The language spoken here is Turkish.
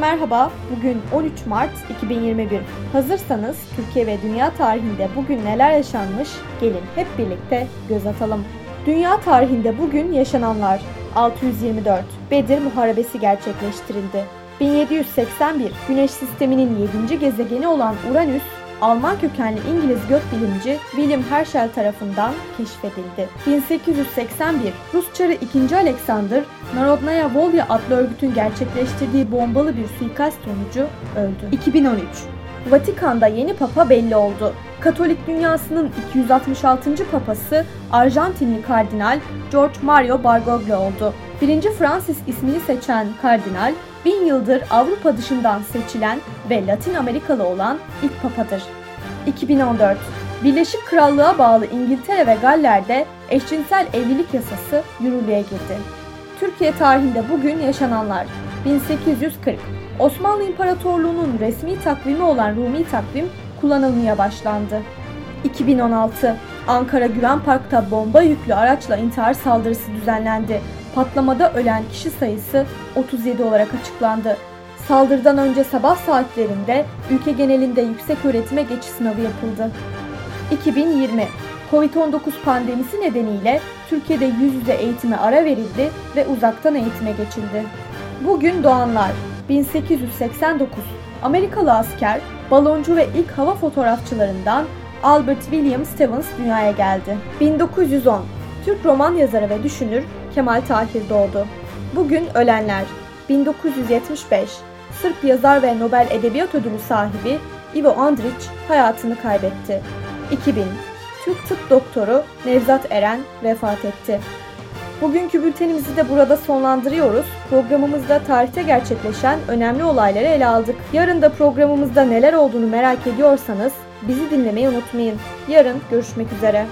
Merhaba, bugün 13 Mart 2021. Hazırsanız Türkiye ve dünya tarihinde bugün neler yaşanmış gelin hep birlikte göz atalım. Dünya tarihinde bugün yaşananlar 624 Bedir Muharebesi gerçekleştirildi. 1781 Güneş sisteminin 7. gezegeni olan Uranüs Alman kökenli İngiliz gökbilimci William Herschel tarafından keşfedildi. 1881 Rus Çarı 2. Alexander, Narodnaya Volya adlı örgütün gerçekleştirdiği bombalı bir suikast sonucu öldü. 2013 Vatikan'da yeni papa belli oldu. Katolik dünyasının 266. papası Arjantinli kardinal George Mario Bergoglio oldu. 1. Francis ismini seçen kardinal, bin yıldır Avrupa dışından seçilen ve Latin Amerikalı olan ilk papadır. 2014 Birleşik Krallığa bağlı İngiltere ve Galler'de eşcinsel evlilik yasası yürürlüğe girdi. Türkiye tarihinde bugün yaşananlar 1840 Osmanlı İmparatorluğu'nun resmi takvimi olan Rumi takvim kullanılmaya başlandı. 2016 Ankara Güven Park'ta bomba yüklü araçla intihar saldırısı düzenlendi. Patlamada ölen kişi sayısı 37 olarak açıklandı. Saldırıdan önce sabah saatlerinde ülke genelinde yüksek öğretime geçiş sınavı yapıldı. 2020 Covid-19 pandemisi nedeniyle Türkiye'de yüz yüze eğitime ara verildi ve uzaktan eğitime geçildi. Bugün doğanlar 1889 Amerikalı asker, baloncu ve ilk hava fotoğrafçılarından Albert William Stevens dünyaya geldi. 1910 Türk roman yazarı ve düşünür Kemal Tahir doğdu. Bugün ölenler 1975 Sırp yazar ve Nobel Edebiyat Ödülü sahibi Ivo Andrić hayatını kaybetti. 2000 Türk Tıp Doktoru Nevzat Eren vefat etti. Bugünkü bültenimizi de burada sonlandırıyoruz. Programımızda tarihte gerçekleşen önemli olayları ele aldık. Yarın da programımızda neler olduğunu merak ediyorsanız bizi dinlemeyi unutmayın. Yarın görüşmek üzere.